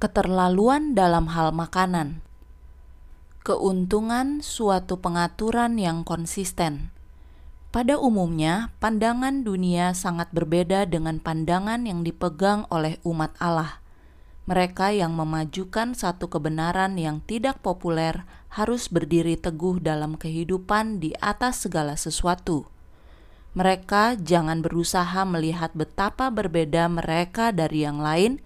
Keterlaluan dalam hal makanan. Keuntungan suatu pengaturan yang konsisten. Pada umumnya, pandangan dunia sangat berbeda dengan pandangan yang dipegang oleh umat Allah. Mereka yang memajukan satu kebenaran yang tidak populer harus berdiri teguh dalam kehidupan di atas segala sesuatu. Mereka jangan berusaha melihat betapa berbeda mereka dari yang lain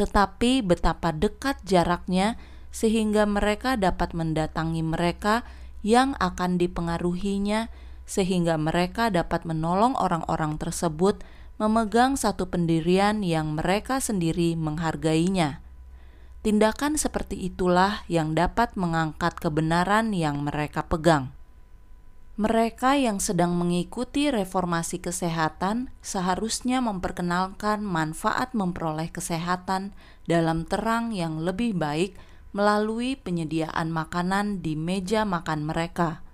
tetapi betapa dekat jaraknya sehingga mereka dapat mendatangi mereka yang akan dipengaruhinya, sehingga mereka dapat menolong orang-orang tersebut memegang satu pendirian yang mereka sendiri menghargainya. Tindakan seperti itulah yang dapat mengangkat kebenaran yang mereka pegang. Mereka yang sedang mengikuti reformasi kesehatan seharusnya memperkenalkan manfaat memperoleh kesehatan dalam terang yang lebih baik melalui penyediaan makanan di meja makan mereka.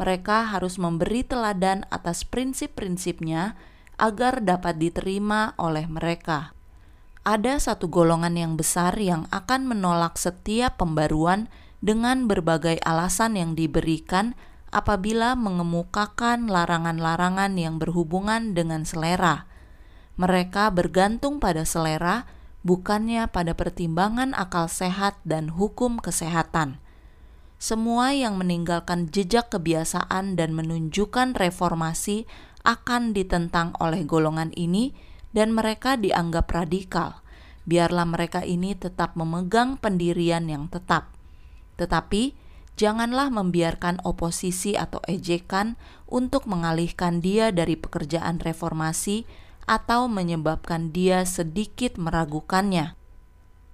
Mereka harus memberi teladan atas prinsip-prinsipnya agar dapat diterima oleh mereka. Ada satu golongan yang besar yang akan menolak setiap pembaruan dengan berbagai alasan yang diberikan apabila mengemukakan larangan-larangan yang berhubungan dengan selera. Mereka bergantung pada selera, bukannya pada pertimbangan akal sehat dan hukum kesehatan. Semua yang meninggalkan jejak kebiasaan dan menunjukkan reformasi akan ditentang oleh golongan ini, dan mereka dianggap radikal. Biarlah mereka ini tetap memegang pendirian yang tetap, tetapi janganlah membiarkan oposisi atau ejekan untuk mengalihkan dia dari pekerjaan reformasi atau menyebabkan dia sedikit meragukannya.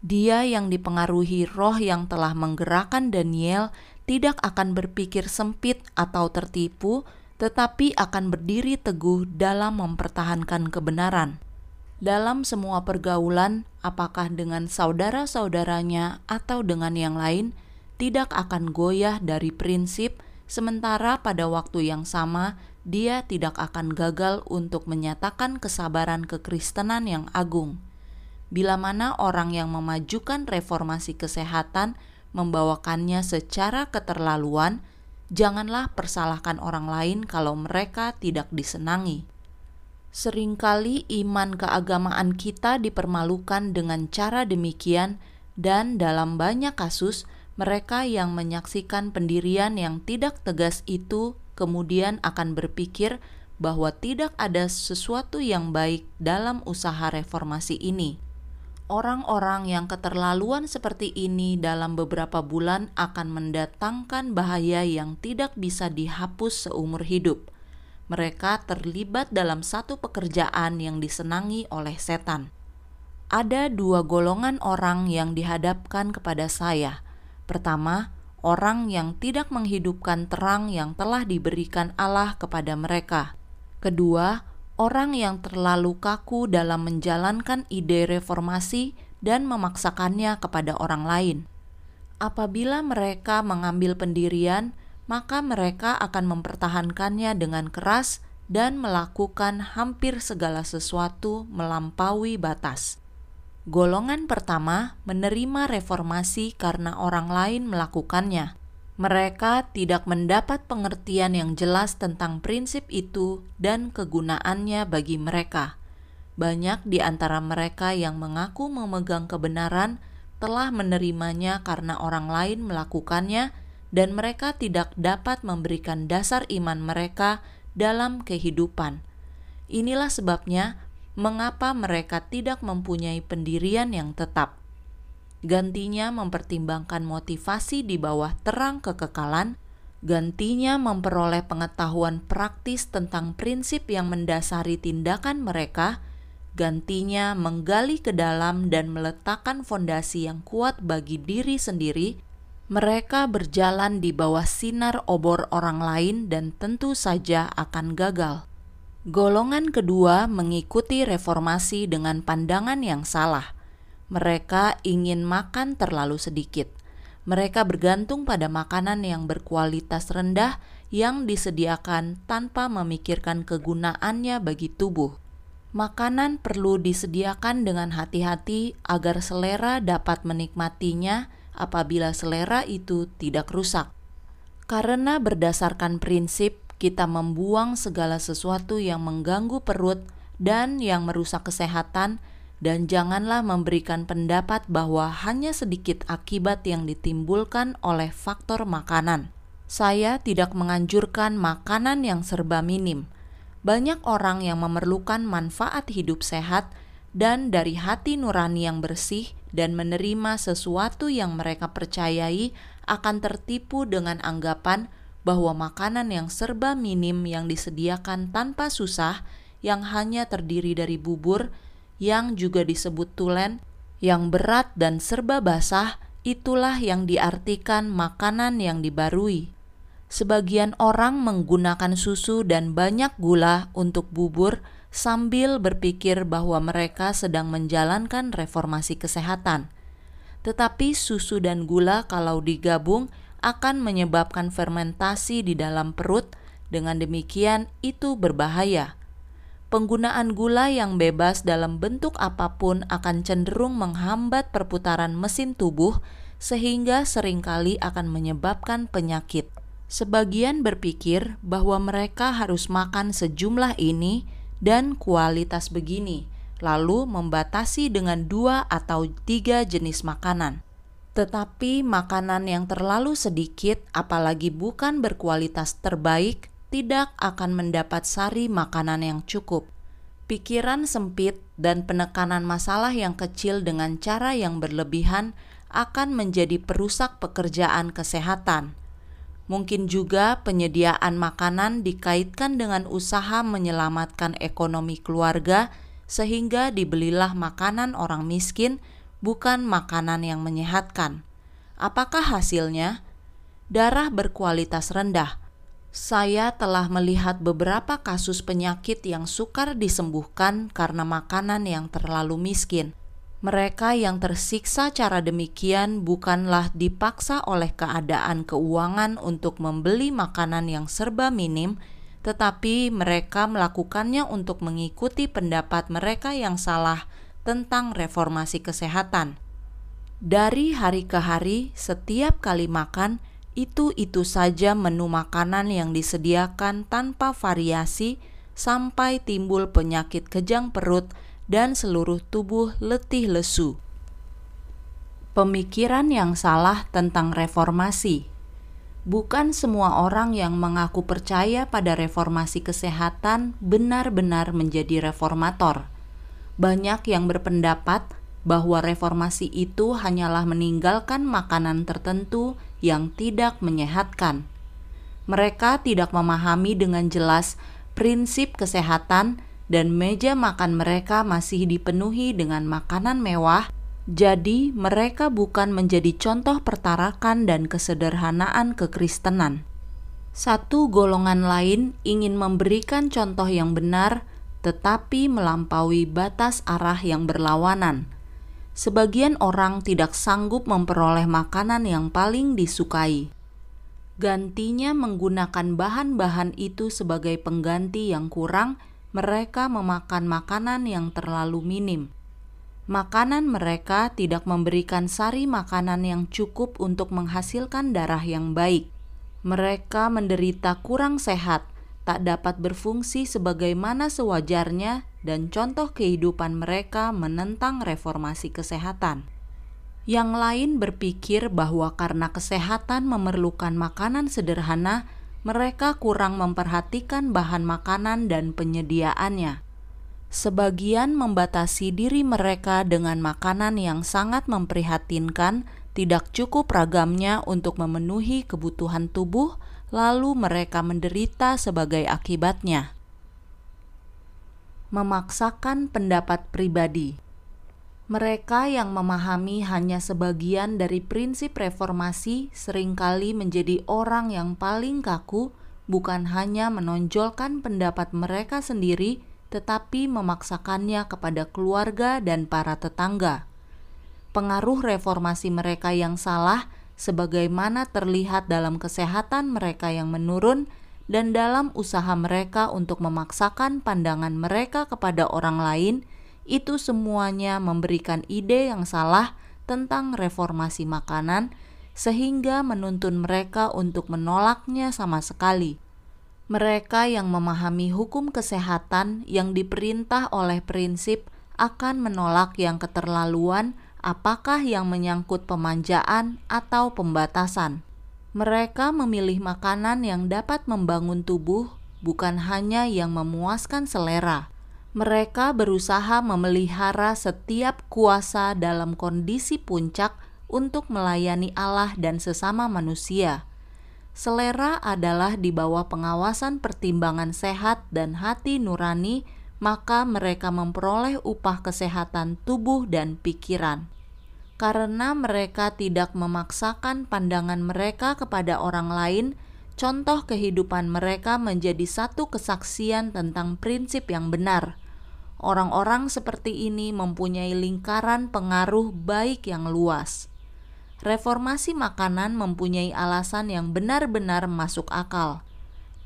Dia yang dipengaruhi roh yang telah menggerakkan Daniel tidak akan berpikir sempit atau tertipu, tetapi akan berdiri teguh dalam mempertahankan kebenaran. Dalam semua pergaulan, apakah dengan saudara-saudaranya atau dengan yang lain, tidak akan goyah dari prinsip, sementara pada waktu yang sama dia tidak akan gagal untuk menyatakan kesabaran kekristenan yang agung. Bila mana orang yang memajukan reformasi kesehatan membawakannya secara keterlaluan, janganlah persalahkan orang lain kalau mereka tidak disenangi. Seringkali iman keagamaan kita dipermalukan dengan cara demikian, dan dalam banyak kasus mereka yang menyaksikan pendirian yang tidak tegas itu kemudian akan berpikir bahwa tidak ada sesuatu yang baik dalam usaha reformasi ini. Orang-orang yang keterlaluan seperti ini dalam beberapa bulan akan mendatangkan bahaya yang tidak bisa dihapus seumur hidup. Mereka terlibat dalam satu pekerjaan yang disenangi oleh setan. Ada dua golongan orang yang dihadapkan kepada saya Pertama, orang yang tidak menghidupkan terang yang telah diberikan Allah kepada mereka. Kedua, orang yang terlalu kaku dalam menjalankan ide reformasi dan memaksakannya kepada orang lain. Apabila mereka mengambil pendirian, maka mereka akan mempertahankannya dengan keras dan melakukan hampir segala sesuatu melampaui batas. Golongan pertama menerima reformasi karena orang lain melakukannya. Mereka tidak mendapat pengertian yang jelas tentang prinsip itu dan kegunaannya bagi mereka. Banyak di antara mereka yang mengaku memegang kebenaran telah menerimanya karena orang lain melakukannya, dan mereka tidak dapat memberikan dasar iman mereka dalam kehidupan. Inilah sebabnya mengapa mereka tidak mempunyai pendirian yang tetap. Gantinya mempertimbangkan motivasi di bawah terang kekekalan, gantinya memperoleh pengetahuan praktis tentang prinsip yang mendasari tindakan mereka, gantinya menggali ke dalam dan meletakkan fondasi yang kuat bagi diri sendiri, mereka berjalan di bawah sinar obor orang lain dan tentu saja akan gagal. Golongan kedua mengikuti reformasi dengan pandangan yang salah. Mereka ingin makan terlalu sedikit. Mereka bergantung pada makanan yang berkualitas rendah yang disediakan tanpa memikirkan kegunaannya bagi tubuh. Makanan perlu disediakan dengan hati-hati agar selera dapat menikmatinya apabila selera itu tidak rusak. Karena berdasarkan prinsip kita membuang segala sesuatu yang mengganggu perut dan yang merusak kesehatan dan janganlah memberikan pendapat bahwa hanya sedikit akibat yang ditimbulkan oleh faktor makanan. Saya tidak menganjurkan makanan yang serba minim banyak orang yang memerlukan manfaat hidup sehat dan dari hati nurani yang bersih dan menerima sesuatu yang mereka percayai akan tertipu dengan anggapan bahwa makanan yang serba minim yang disediakan tanpa susah yang hanya terdiri dari bubur yang juga disebut tulen yang berat dan serba basah itulah yang diartikan makanan yang dibarui sebagian orang menggunakan susu dan banyak gula untuk bubur sambil berpikir bahwa mereka sedang menjalankan reformasi kesehatan. Tetapi susu dan gula kalau digabung akan menyebabkan fermentasi di dalam perut. Dengan demikian, itu berbahaya. Penggunaan gula yang bebas dalam bentuk apa pun akan cenderung menghambat perputaran mesin tubuh, sehingga sering kali akan menyebabkan penyakit. Sebagian berpikir bahwa mereka harus makan sejumlah ini dan kualitas begini, lalu membatasi dengan dua atau tiga jenis makanan. Tetapi makanan yang terlalu sedikit, apalagi bukan berkualitas terbaik, tidak akan mendapat sari makanan yang cukup. Pikiran sempit dan penekanan masalah yang kecil dengan cara yang berlebihan akan menjadi perusak pekerjaan kesehatan Mungkin juga penyediaan makanan dikaitkan dengan usaha menyelamatkan ekonomi keluarga, sehingga dibelilah makanan orang miskin, bukan makanan yang menyehatkan. Apakah hasilnya? Darah berkualitas rendah. Saya telah melihat beberapa kasus penyakit yang sukar disembuhkan karena makanan yang terlalu miskin. Mereka yang tersiksa cara demikian bukanlah dipaksa oleh keadaan keuangan untuk membeli makanan yang serba minim, tetapi mereka melakukannya untuk mengikuti pendapat mereka yang salah tentang reformasi kesehatan. Dari hari ke hari, setiap kali makan, itu-itu saja menu makanan yang disediakan tanpa variasi sampai timbul penyakit kejang perut dan seluruh tubuh letih lesu. Pemikiran yang salah tentang reformasi. Bukan semua orang yang mengaku percaya pada reformasi kesehatan benar-benar menjadi reformator. Banyak yang berpendapat bahwa reformasi itu hanyalah meninggalkan makanan tertentu yang tidak menyehatkan. Mereka tidak memahami dengan jelas prinsip kesehatan dan meja makan mereka masih dipenuhi dengan makanan mewah, jadi mereka bukan menjadi contoh pertarakan dan kesederhanaan kekristenan. Satu golongan lain ingin memberikan contoh yang benar, tetapi melampaui batas arah yang berlawanan. Sebagian orang tidak sanggup memperoleh makanan yang paling disukai. Gantinya menggunakan bahan-bahan itu sebagai pengganti yang kurang mereka memakan makanan yang terlalu minim. Makanan mereka tidak memberikan sari makanan yang cukup untuk menghasilkan darah yang baik. Mereka menderita kurang sehat, tak dapat berfungsi sebagaimana sewajarnya, dan contoh kehidupan mereka menentang reformasi kesehatan. Yang lain berpikir bahwa karena kesehatan memerlukan makanan sederhana, mereka kurang memperhatikan bahan makanan dan penyediaannya. Sebagian membatasi diri mereka dengan makanan yang sangat memprihatinkan, tidak cukup ragamnya untuk memenuhi kebutuhan tubuh, lalu mereka menderita sebagai akibatnya. Memaksakan pendapat pribadi mereka yang memahami hanya sebagian dari prinsip reformasi sering kali menjadi orang yang paling kaku, bukan hanya menonjolkan pendapat mereka sendiri, tetapi memaksakannya kepada keluarga dan para tetangga. Pengaruh reformasi mereka yang salah, sebagaimana terlihat dalam kesehatan mereka yang menurun, dan dalam usaha mereka untuk memaksakan pandangan mereka kepada orang lain, itu semuanya memberikan ide yang salah tentang reformasi makanan, sehingga menuntun mereka untuk menolaknya sama sekali. Mereka yang memahami hukum kesehatan yang diperintah oleh prinsip akan menolak yang keterlaluan, apakah yang menyangkut pemanjaan atau pembatasan. Mereka memilih makanan yang dapat membangun tubuh, bukan hanya yang memuaskan selera. Mereka berusaha memelihara setiap kuasa dalam kondisi puncak untuk melayani Allah dan sesama manusia. Selera adalah di bawah pengawasan pertimbangan sehat dan hati nurani, maka mereka memperoleh upah kesehatan tubuh dan pikiran karena mereka tidak memaksakan pandangan mereka kepada orang lain, contoh kehidupan mereka menjadi satu kesaksian tentang prinsip yang benar. Orang-orang seperti ini mempunyai lingkaran pengaruh baik yang luas. Reformasi makanan mempunyai alasan yang benar-benar masuk akal.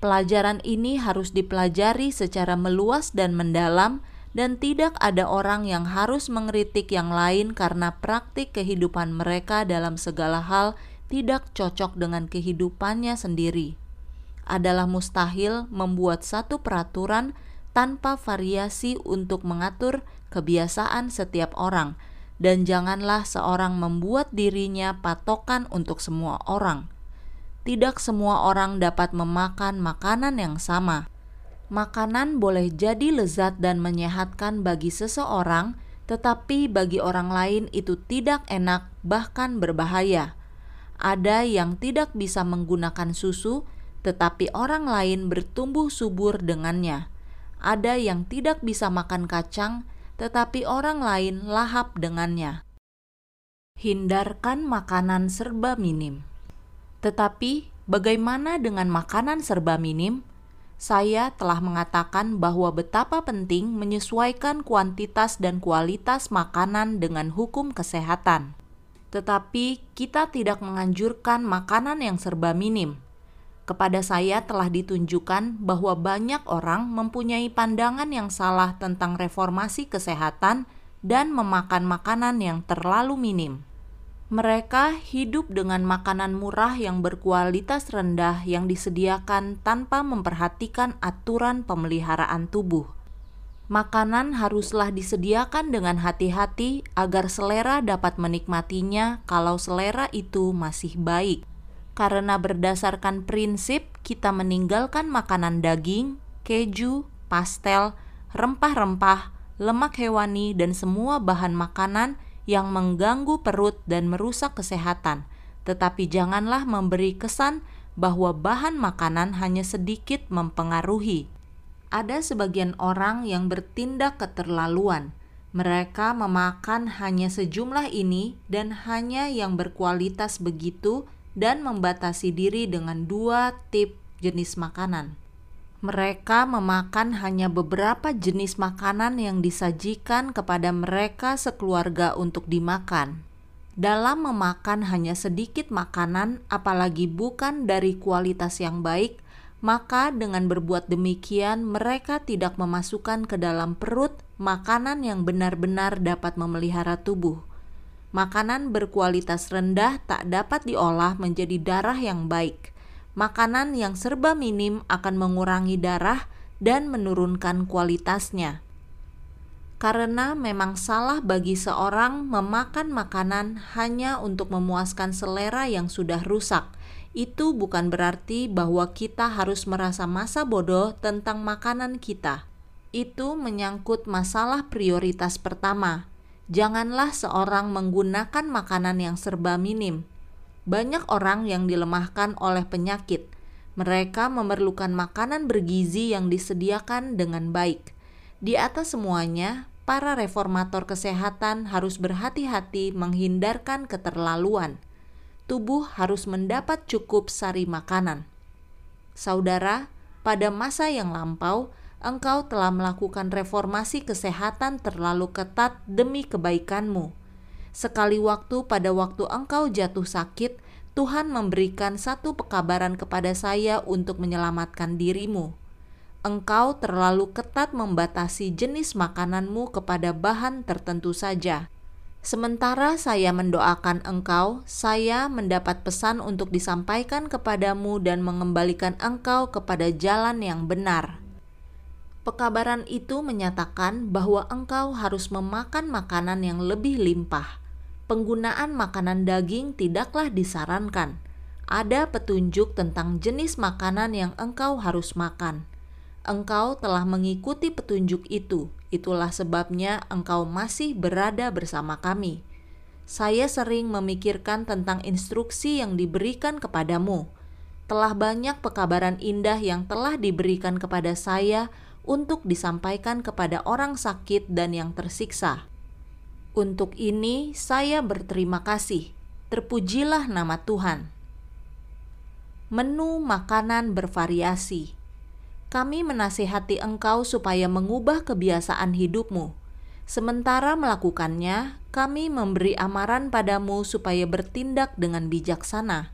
Pelajaran ini harus dipelajari secara meluas dan mendalam dan tidak ada orang yang harus mengkritik yang lain karena praktik kehidupan mereka dalam segala hal tidak cocok dengan kehidupannya sendiri. Adalah mustahil membuat satu peraturan tanpa variasi untuk mengatur kebiasaan setiap orang, dan janganlah seorang membuat dirinya patokan untuk semua orang. Tidak semua orang dapat memakan makanan yang sama Makanan boleh jadi lezat dan menyehatkan bagi seseorang, tetapi bagi orang lain itu tidak enak, bahkan berbahaya. Ada yang tidak bisa menggunakan susu, tetapi orang lain bertumbuh subur dengannya. Ada yang tidak bisa makan kacang, tetapi orang lain lahap dengannya. Hindarkan makanan serba minim. Tetapi, bagaimana dengan makanan serba minim? saya telah mengatakan bahwa betapa penting menyesuaikan kuantitas dan kualitas makanan dengan hukum kesehatan. Tetapi kita tidak menganjurkan makanan yang serba minim. Kepada saya telah ditunjukkan bahwa banyak orang mempunyai pandangan yang salah tentang reformasi kesehatan dan memakan makanan yang terlalu minim. Mereka hidup dengan makanan murah yang berkualitas rendah yang disediakan tanpa memperhatikan aturan pemeliharaan tubuh. Makanan haruslah disediakan dengan hati-hati agar selera dapat menikmatinya kalau selera itu masih baik. Karena berdasarkan prinsip kita meninggalkan makanan daging, keju, pastel, rempah-rempah, lemak hewani dan semua bahan makanan yang mengganggu perut dan merusak kesehatan, tetapi janganlah memberi kesan bahwa bahan makanan hanya sedikit mempengaruhi. Ada sebagian orang yang bertindak keterlaluan. Mereka memakan hanya sejumlah ini dan hanya yang berkualitas begitu dan membatasi diri dengan dua tip jenis makanan mereka memakan hanya beberapa jenis makanan yang disajikan kepada mereka sekeluarga untuk dimakan. Dalam memakan hanya sedikit makanan, apalagi bukan dari kualitas yang baik, maka dengan berbuat demikian mereka tidak memasukkan ke dalam perut makanan yang benar-benar dapat memelihara tubuh. Makanan berkualitas rendah tak dapat diolah menjadi darah yang baik makanan yang serba minim akan mengurangi darah dan menurunkan kualitasnya. Karena memang salah bagi seorang memakan makanan hanya untuk memuaskan selera yang sudah rusak. Itu bukan berarti bahwa kita harus merasa masa bodoh tentang makanan kita. Itu menyangkut masalah prioritas pertama. Janganlah seorang menggunakan makanan yang serba minim, banyak orang yang dilemahkan oleh penyakit. Mereka memerlukan makanan bergizi yang disediakan dengan baik. Di atas semuanya, para reformator kesehatan harus berhati-hati menghindarkan keterlaluan. Tubuh harus mendapat cukup sari makanan. Saudara, pada masa yang lampau, engkau telah melakukan reformasi kesehatan terlalu ketat demi kebaikanmu Sekali waktu pada waktu engkau jatuh sakit, Tuhan memberikan satu pekabaran kepada saya untuk menyelamatkan dirimu. Engkau terlalu ketat membatasi jenis makananmu kepada bahan tertentu saja. Sementara saya mendoakan engkau, saya mendapat pesan untuk disampaikan kepadamu dan mengembalikan engkau kepada jalan yang benar. Pekabaran itu menyatakan bahwa engkau harus memakan makanan yang lebih limpah penggunaan makanan daging tidaklah disarankan. Ada petunjuk tentang jenis makanan yang engkau harus makan. Engkau telah mengikuti petunjuk itu, itulah sebabnya engkau masih berada bersama kami. Saya sering memikirkan tentang instruksi yang diberikan kepadamu. Telah banyak pekabaran indah yang telah diberikan kepada saya untuk disampaikan kepada orang sakit dan yang tersiksa untuk ini saya berterima kasih. Terpujilah nama Tuhan. Menu makanan bervariasi. Kami menasihati engkau supaya mengubah kebiasaan hidupmu. Sementara melakukannya, kami memberi amaran padamu supaya bertindak dengan bijaksana.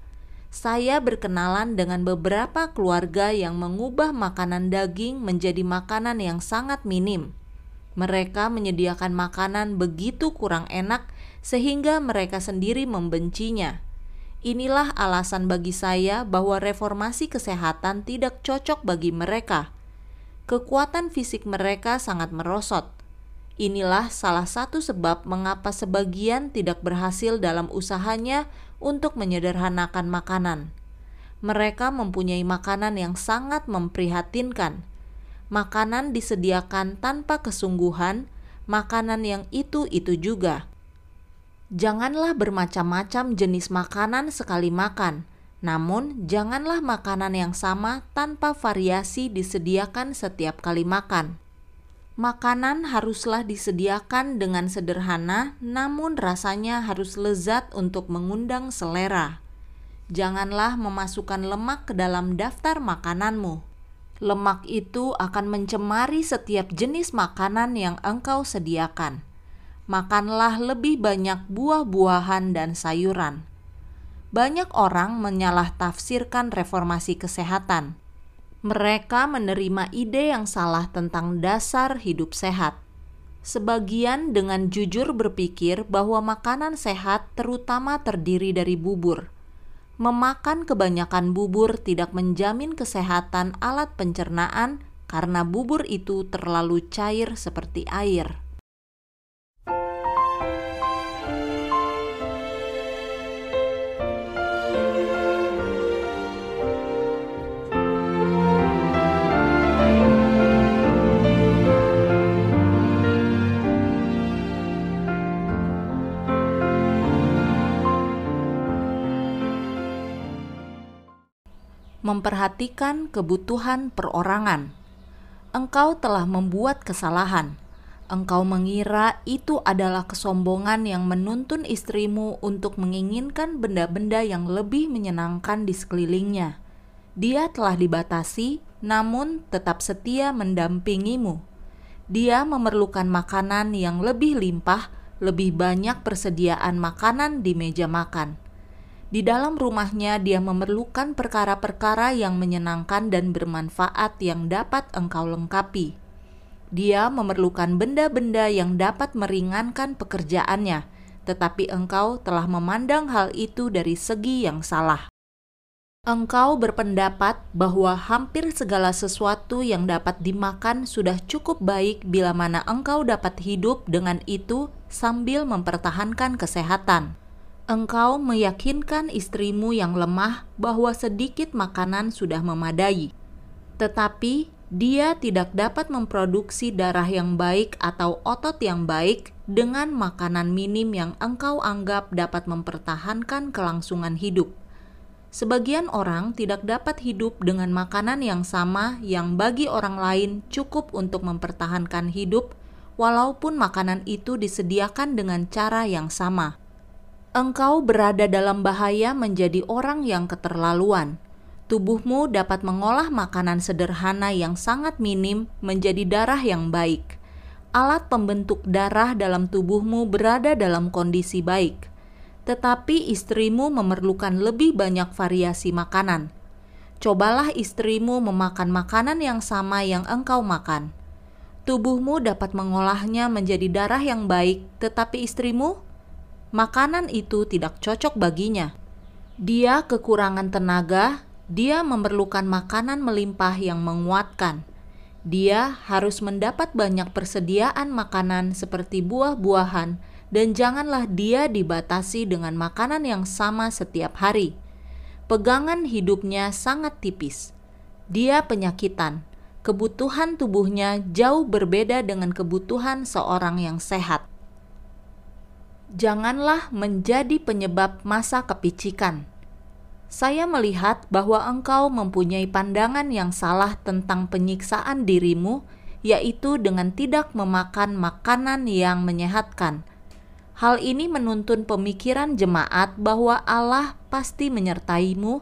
Saya berkenalan dengan beberapa keluarga yang mengubah makanan daging menjadi makanan yang sangat minim mereka menyediakan makanan begitu kurang enak sehingga mereka sendiri membencinya. Inilah alasan bagi saya bahwa reformasi kesehatan tidak cocok bagi mereka. Kekuatan fisik mereka sangat merosot. Inilah salah satu sebab mengapa sebagian tidak berhasil dalam usahanya untuk menyederhanakan makanan. Mereka mempunyai makanan yang sangat memprihatinkan makanan disediakan tanpa kesungguhan, makanan yang itu-itu juga. Janganlah bermacam-macam jenis makanan sekali makan, namun janganlah makanan yang sama tanpa variasi disediakan setiap kali makan. Makanan haruslah disediakan dengan sederhana, namun rasanya harus lezat untuk mengundang selera. Janganlah memasukkan lemak ke dalam daftar makananmu lemak itu akan mencemari setiap jenis makanan yang engkau sediakan. Makanlah lebih banyak buah-buahan dan sayuran. Banyak orang menyalah tafsirkan reformasi kesehatan. Mereka menerima ide yang salah tentang dasar hidup sehat. Sebagian dengan jujur berpikir bahwa makanan sehat terutama terdiri dari bubur memakan kebanyakan bubur tidak menjamin kesehatan alat pencernaan karena bubur itu terlalu cair seperti air. Memperhatikan kebutuhan perorangan. Engkau telah membuat kesalahan. Engkau mengira itu adalah kesombongan yang menuntun istrimu untuk menginginkan benda-benda yang lebih menyenangkan di sekelilingnya. Dia telah dibatasi, namun tetap setia mendampingimu. Dia memerlukan makanan yang lebih limpah, lebih banyak persediaan makanan di meja makan di dalam rumahnya dia memerlukan perkara-perkara yang menyenangkan dan bermanfaat yang dapat engkau lengkapi. Dia memerlukan benda-benda yang dapat meringankan pekerjaannya, tetapi engkau telah memandang hal itu dari segi yang salah. Engkau berpendapat bahwa hampir segala sesuatu yang dapat dimakan sudah cukup baik bila mana engkau dapat hidup dengan itu sambil mempertahankan kesehatan engkau meyakinkan istrimu yang lemah bahwa sedikit makanan sudah memadai, tetapi dia tidak dapat memproduksi darah yang baik atau otot yang baik dengan makanan minim yang engkau anggap dapat mempertahankan kelangsungan hidup. Sebagian orang tidak dapat hidup dengan makanan yang sama yang bagi orang lain cukup untuk mempertahankan hidup, walaupun makanan itu disediakan dengan cara yang sama engkau berada dalam bahaya menjadi orang yang keterlaluan. Tubuhmu dapat mengolah makanan sederhana yang sangat minim menjadi darah yang baik. Alat pembentuk darah dalam tubuhmu berada dalam kondisi baik. tetapi istrimu memerlukan lebih banyak variasi makanan. Cobalah istrimu memakan makanan yang sama yang engkau makan. Tubuhmu dapat mengolahnya menjadi darah yang baik, tetapi istrimu, makanan itu tidak cocok baginya. Dia kekurangan tenaga, dia memerlukan makanan melimpah yang menguatkan. Dia harus mendapat banyak persediaan makanan seperti buah-buahan, dan janganlah dia dibatasi dengan makanan yang sama setiap hari pegangan hidupnya sangat tipis. Dia penyakitan. Kebutuhan tubuhnya jauh berbeda dengan kebutuhan seorang yang sehat. Janganlah menjadi penyebab masa kepicikan. Saya melihat bahwa engkau mempunyai pandangan yang salah tentang penyiksaan dirimu, yaitu dengan tidak memakan makanan yang menyehatkan Hal ini menuntun pemikiran jemaat bahwa Allah pasti menyertaimu,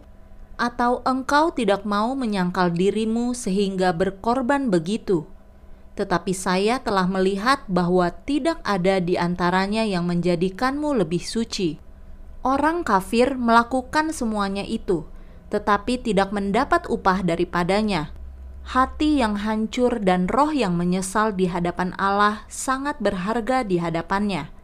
atau engkau tidak mau menyangkal dirimu sehingga berkorban begitu. Tetapi saya telah melihat bahwa tidak ada di antaranya yang menjadikanmu lebih suci. Orang kafir melakukan semuanya itu, tetapi tidak mendapat upah daripadanya. Hati yang hancur dan roh yang menyesal di hadapan Allah sangat berharga di hadapannya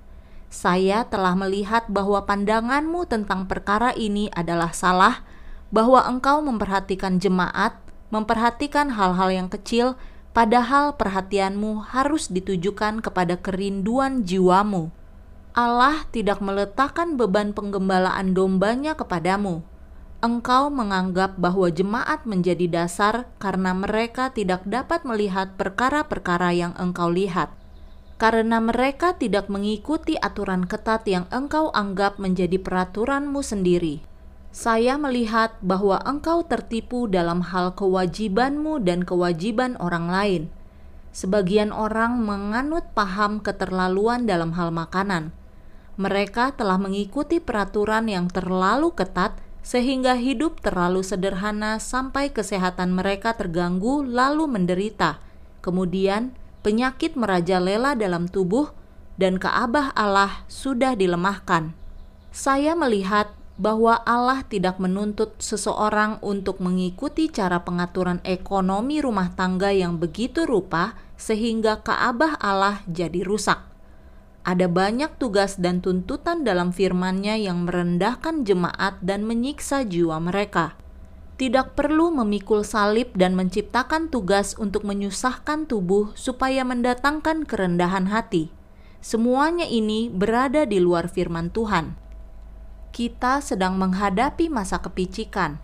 saya telah melihat bahwa pandanganmu tentang perkara ini adalah salah, bahwa engkau memperhatikan jemaat, memperhatikan hal-hal yang kecil, padahal perhatianmu harus ditujukan kepada kerinduan jiwamu. Allah tidak meletakkan beban penggembalaan dombanya kepadamu. Engkau menganggap bahwa jemaat menjadi dasar karena mereka tidak dapat melihat perkara-perkara yang engkau lihat karena mereka tidak mengikuti aturan ketat yang engkau anggap menjadi peraturanmu sendiri. Saya melihat bahwa engkau tertipu dalam hal kewajibanmu dan kewajiban orang lain. Sebagian orang menganut paham keterlaluan dalam hal makanan. Mereka telah mengikuti peraturan yang terlalu ketat sehingga hidup terlalu sederhana sampai kesehatan mereka terganggu lalu menderita. Kemudian, penyakit merajalela dalam tubuh, dan keabah Allah sudah dilemahkan. Saya melihat bahwa Allah tidak menuntut seseorang untuk mengikuti cara pengaturan ekonomi rumah tangga yang begitu rupa sehingga keabah Allah jadi rusak. Ada banyak tugas dan tuntutan dalam firman-Nya yang merendahkan jemaat dan menyiksa jiwa mereka tidak perlu memikul salib dan menciptakan tugas untuk menyusahkan tubuh supaya mendatangkan kerendahan hati. Semuanya ini berada di luar firman Tuhan. Kita sedang menghadapi masa kepicikan,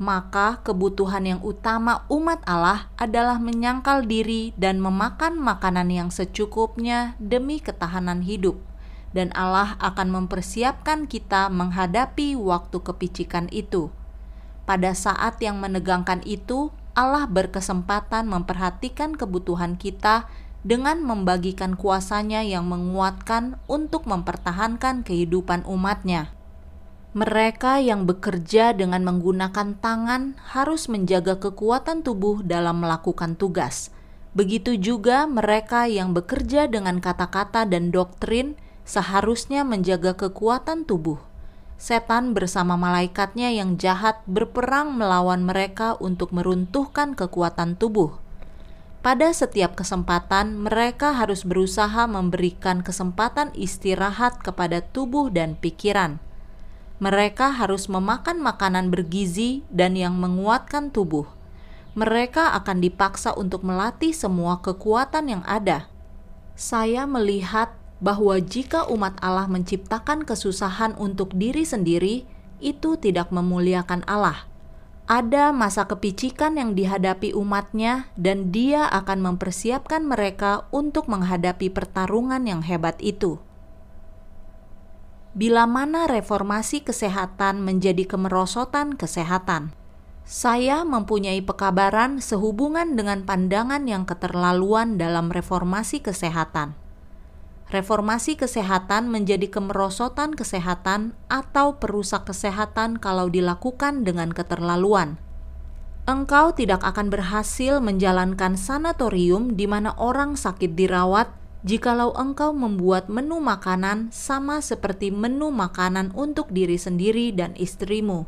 maka kebutuhan yang utama umat Allah adalah menyangkal diri dan memakan makanan yang secukupnya demi ketahanan hidup. Dan Allah akan mempersiapkan kita menghadapi waktu kepicikan itu pada saat yang menegangkan itu, Allah berkesempatan memperhatikan kebutuhan kita dengan membagikan kuasanya yang menguatkan untuk mempertahankan kehidupan umatnya. Mereka yang bekerja dengan menggunakan tangan harus menjaga kekuatan tubuh dalam melakukan tugas. Begitu juga mereka yang bekerja dengan kata-kata dan doktrin seharusnya menjaga kekuatan tubuh setan bersama malaikatnya yang jahat berperang melawan mereka untuk meruntuhkan kekuatan tubuh. Pada setiap kesempatan, mereka harus berusaha memberikan kesempatan istirahat kepada tubuh dan pikiran. Mereka harus memakan makanan bergizi dan yang menguatkan tubuh. Mereka akan dipaksa untuk melatih semua kekuatan yang ada. Saya melihat bahwa jika umat Allah menciptakan kesusahan untuk diri sendiri, itu tidak memuliakan Allah. Ada masa kepicikan yang dihadapi umatnya, dan Dia akan mempersiapkan mereka untuk menghadapi pertarungan yang hebat itu. Bila mana reformasi kesehatan menjadi kemerosotan kesehatan, saya mempunyai pekabaran sehubungan dengan pandangan yang keterlaluan dalam reformasi kesehatan reformasi kesehatan menjadi kemerosotan kesehatan atau perusak kesehatan kalau dilakukan dengan keterlaluan. Engkau tidak akan berhasil menjalankan sanatorium di mana orang sakit dirawat, Jikalau engkau membuat menu makanan sama seperti menu makanan untuk diri sendiri dan istrimu,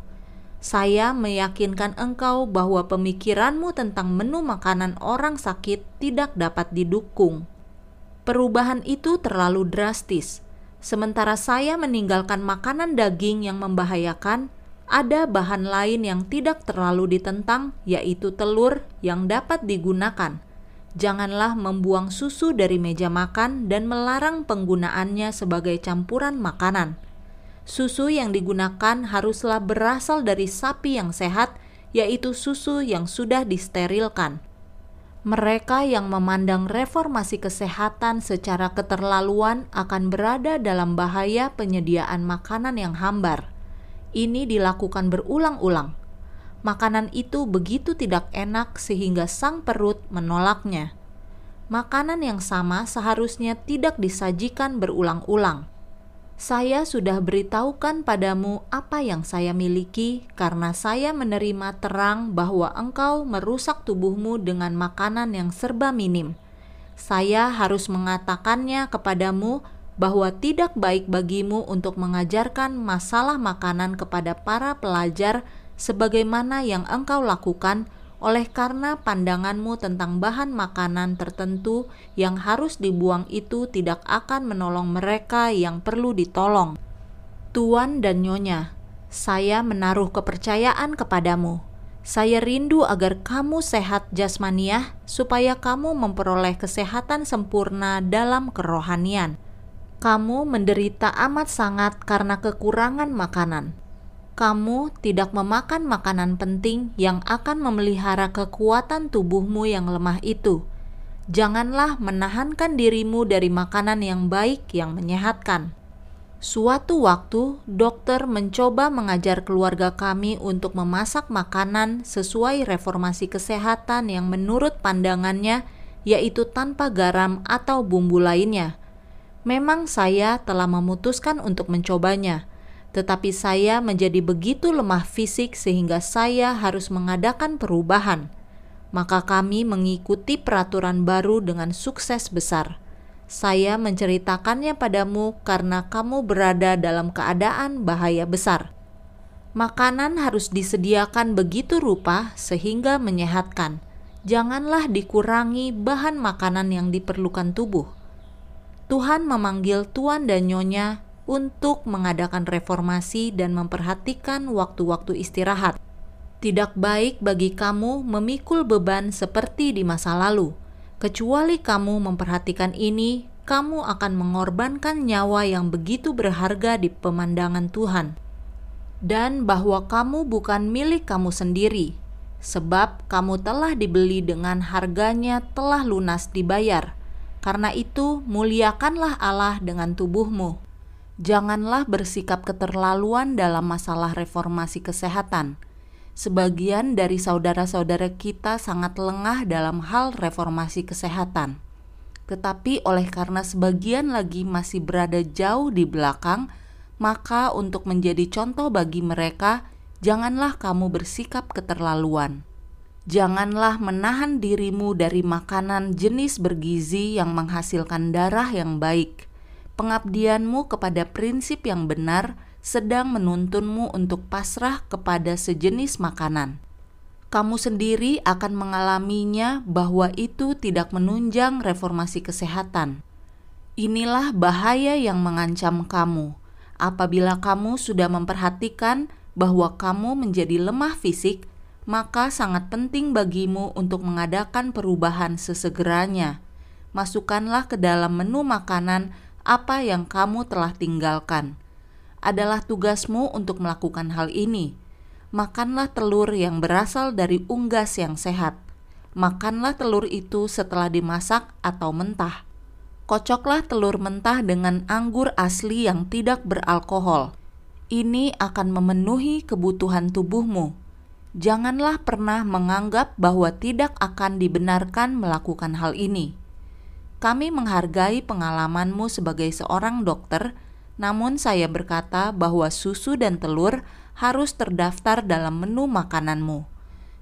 saya meyakinkan engkau bahwa pemikiranmu tentang menu makanan orang sakit tidak dapat didukung. Perubahan itu terlalu drastis. Sementara saya meninggalkan makanan daging yang membahayakan, ada bahan lain yang tidak terlalu ditentang, yaitu telur yang dapat digunakan Janganlah membuang susu dari meja makan dan melarang penggunaannya sebagai campuran makanan. Susu yang digunakan haruslah berasal dari sapi yang sehat, yaitu susu yang sudah disterilkan. Mereka yang memandang reformasi kesehatan secara keterlaluan akan berada dalam bahaya penyediaan makanan yang hambar. Ini dilakukan berulang-ulang makanan itu begitu tidak enak sehingga sang perut menolaknya. Makanan yang sama seharusnya tidak disajikan berulang-ulang. Saya sudah beritahukan padamu apa yang saya miliki, karena saya menerima terang bahwa engkau merusak tubuhmu dengan makanan yang serba minim. Saya harus mengatakannya kepadamu bahwa tidak baik bagimu untuk mengajarkan masalah makanan kepada para pelajar sebagaimana yang engkau lakukan oleh karena pandanganmu tentang bahan makanan tertentu yang harus dibuang itu tidak akan menolong mereka yang perlu ditolong. Tuan dan Nyonya, saya menaruh kepercayaan kepadamu. Saya rindu agar kamu sehat jasmaniah supaya kamu memperoleh kesehatan sempurna dalam kerohanian. Kamu menderita amat sangat karena kekurangan makanan kamu tidak memakan makanan penting yang akan memelihara kekuatan tubuhmu yang lemah itu. Janganlah menahankan dirimu dari makanan yang baik yang menyehatkan. Suatu waktu, dokter mencoba mengajar keluarga kami untuk memasak makanan sesuai reformasi kesehatan yang menurut pandangannya, yaitu tanpa garam atau bumbu lainnya. Memang saya telah memutuskan untuk mencobanya tetapi saya menjadi begitu lemah fisik sehingga saya harus mengadakan perubahan. Maka kami mengikuti peraturan baru dengan sukses besar. Saya menceritakannya padamu karena kamu berada dalam keadaan bahaya besar. Makanan harus disediakan begitu rupa sehingga menyehatkan. Janganlah dikurangi bahan makanan yang diperlukan tubuh. Tuhan memanggil tuan dan nyonya untuk mengadakan reformasi dan memperhatikan waktu-waktu istirahat. Tidak baik bagi kamu memikul beban seperti di masa lalu. Kecuali kamu memperhatikan ini, kamu akan mengorbankan nyawa yang begitu berharga di pemandangan Tuhan. Dan bahwa kamu bukan milik kamu sendiri, sebab kamu telah dibeli dengan harganya telah lunas dibayar. Karena itu, muliakanlah Allah dengan tubuhmu janganlah bersikap keterlaluan dalam masalah reformasi kesehatan. Sebagian dari saudara-saudara kita sangat lengah dalam hal reformasi kesehatan. Tetapi oleh karena sebagian lagi masih berada jauh di belakang, maka untuk menjadi contoh bagi mereka, janganlah kamu bersikap keterlaluan. Janganlah menahan dirimu dari makanan jenis bergizi yang menghasilkan darah yang baik pengabdianmu kepada prinsip yang benar sedang menuntunmu untuk pasrah kepada sejenis makanan. Kamu sendiri akan mengalaminya bahwa itu tidak menunjang reformasi kesehatan. Inilah bahaya yang mengancam kamu apabila kamu sudah memperhatikan bahwa kamu menjadi lemah fisik, maka sangat penting bagimu untuk mengadakan perubahan sesegeranya. Masukkanlah ke dalam menu makanan apa yang kamu telah tinggalkan. Adalah tugasmu untuk melakukan hal ini. Makanlah telur yang berasal dari unggas yang sehat. Makanlah telur itu setelah dimasak atau mentah. Kocoklah telur mentah dengan anggur asli yang tidak beralkohol. Ini akan memenuhi kebutuhan tubuhmu. Janganlah pernah menganggap bahwa tidak akan dibenarkan melakukan hal ini kami menghargai pengalamanmu sebagai seorang dokter, namun saya berkata bahwa susu dan telur harus terdaftar dalam menu makananmu.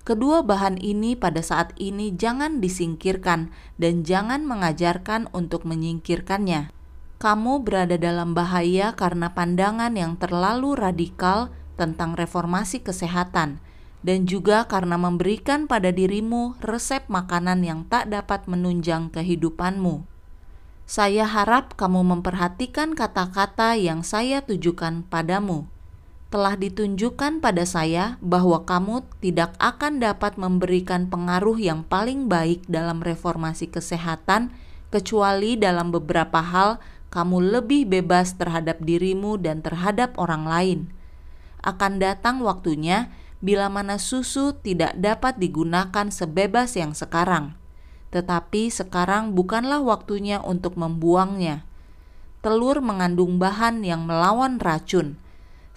Kedua bahan ini pada saat ini jangan disingkirkan dan jangan mengajarkan untuk menyingkirkannya. Kamu berada dalam bahaya karena pandangan yang terlalu radikal tentang reformasi kesehatan dan juga karena memberikan pada dirimu resep makanan yang tak dapat menunjang kehidupanmu. Saya harap kamu memperhatikan kata-kata yang saya tujukan padamu telah ditunjukkan pada saya bahwa kamu tidak akan dapat memberikan pengaruh yang paling baik dalam reformasi kesehatan, kecuali dalam beberapa hal kamu lebih bebas terhadap dirimu dan terhadap orang lain. Akan datang waktunya bila mana susu tidak dapat digunakan sebebas yang sekarang, tetapi sekarang bukanlah waktunya untuk membuangnya. Telur mengandung bahan yang melawan racun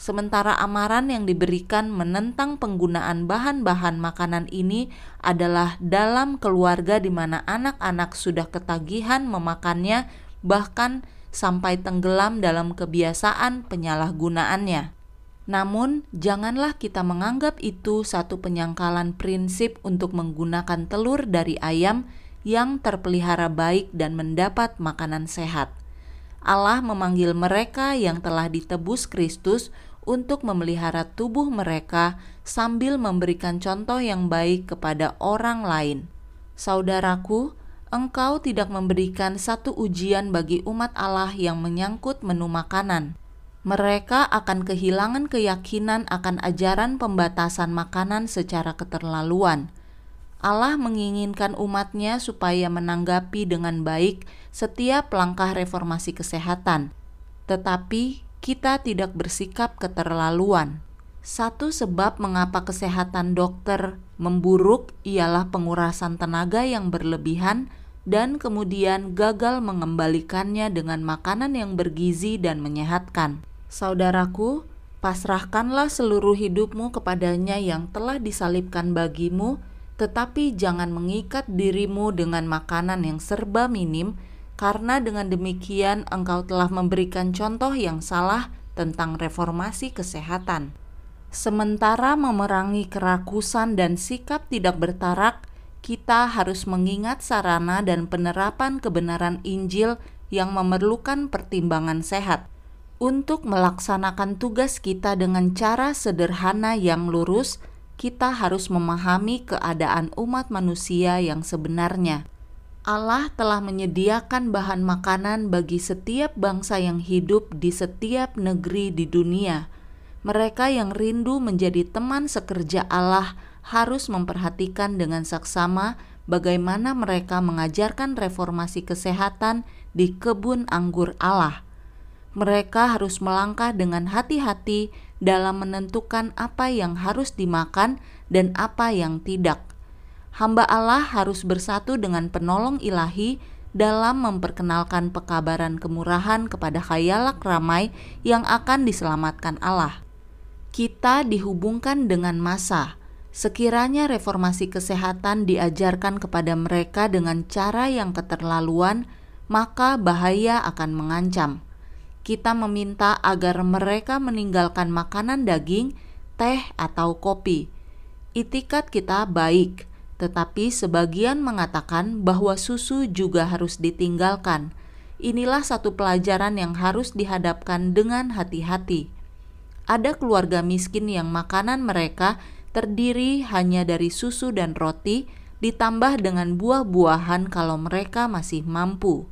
Sementara amaran yang diberikan menentang penggunaan bahan-bahan makanan ini adalah dalam keluarga di mana anak-anak sudah ketagihan memakannya, bahkan sampai tenggelam dalam kebiasaan penyalahgunaannya. Namun, janganlah kita menganggap itu satu penyangkalan prinsip untuk menggunakan telur dari ayam yang terpelihara baik dan mendapat makanan sehat. Allah memanggil mereka yang telah ditebus Kristus untuk memelihara tubuh mereka sambil memberikan contoh yang baik kepada orang lain. Saudaraku, engkau tidak memberikan satu ujian bagi umat Allah yang menyangkut menu makanan. Mereka akan kehilangan keyakinan akan ajaran pembatasan makanan secara keterlaluan. Allah menginginkan umatnya supaya menanggapi dengan baik setiap langkah reformasi kesehatan. Tetapi kita tidak bersikap keterlaluan. Satu sebab mengapa kesehatan dokter memburuk ialah pengurasan tenaga yang berlebihan dan kemudian gagal mengembalikannya dengan makanan yang bergizi dan menyehatkan. Saudaraku, pasrahkanlah seluruh hidupmu kepadanya yang telah disalibkan bagimu tetapi jangan mengikat dirimu dengan makanan yang serba minim, karena dengan demikian engkau telah memberikan contoh yang salah tentang reformasi kesehatan. Sementara memerangi kerakusan dan sikap tidak bertarak, kita harus mengingat sarana dan penerapan kebenaran Injil yang memerlukan pertimbangan sehat. Untuk melaksanakan tugas kita dengan cara sederhana yang lurus, kita harus memahami keadaan umat manusia yang sebenarnya. Allah telah menyediakan bahan makanan bagi setiap bangsa yang hidup di setiap negeri di dunia. Mereka yang rindu menjadi teman sekerja Allah harus memperhatikan dengan saksama bagaimana mereka mengajarkan reformasi kesehatan di kebun anggur Allah. Mereka harus melangkah dengan hati-hati dalam menentukan apa yang harus dimakan dan apa yang tidak. Hamba Allah harus bersatu dengan penolong ilahi dalam memperkenalkan pekabaran kemurahan kepada khayalak ramai yang akan diselamatkan Allah. Kita dihubungkan dengan masa. Sekiranya reformasi kesehatan diajarkan kepada mereka dengan cara yang keterlaluan, maka bahaya akan mengancam kita meminta agar mereka meninggalkan makanan daging, teh, atau kopi. Itikat kita baik, tetapi sebagian mengatakan bahwa susu juga harus ditinggalkan. Inilah satu pelajaran yang harus dihadapkan dengan hati-hati. Ada keluarga miskin yang makanan mereka terdiri hanya dari susu dan roti, ditambah dengan buah-buahan kalau mereka masih mampu.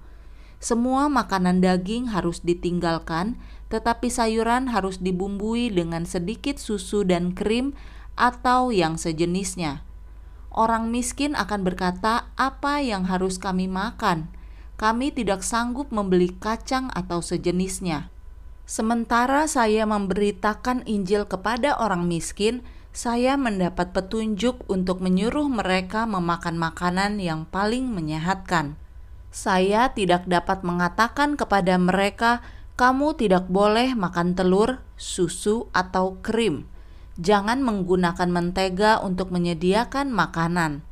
Semua makanan daging harus ditinggalkan, tetapi sayuran harus dibumbui dengan sedikit susu dan krim atau yang sejenisnya. Orang miskin akan berkata, "Apa yang harus kami makan? Kami tidak sanggup membeli kacang atau sejenisnya." Sementara saya memberitakan Injil kepada orang miskin, saya mendapat petunjuk untuk menyuruh mereka memakan makanan yang paling menyehatkan. Saya tidak dapat mengatakan kepada mereka, "Kamu tidak boleh makan telur, susu, atau krim." Jangan menggunakan mentega untuk menyediakan makanan.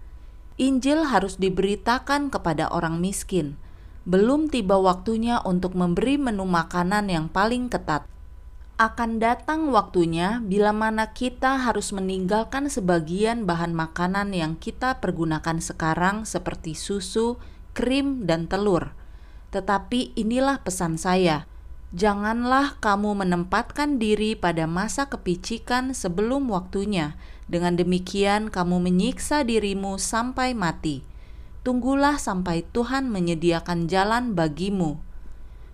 Injil harus diberitakan kepada orang miskin. Belum tiba waktunya untuk memberi menu makanan yang paling ketat. akan datang waktunya bila mana kita harus meninggalkan sebagian bahan makanan yang kita pergunakan sekarang seperti susu, krim, dan telur. Tetapi inilah pesan saya. Janganlah kamu menempatkan diri pada masa kepicikan sebelum waktunya. Dengan demikian kamu menyiksa dirimu sampai mati. Tunggulah sampai Tuhan menyediakan jalan bagimu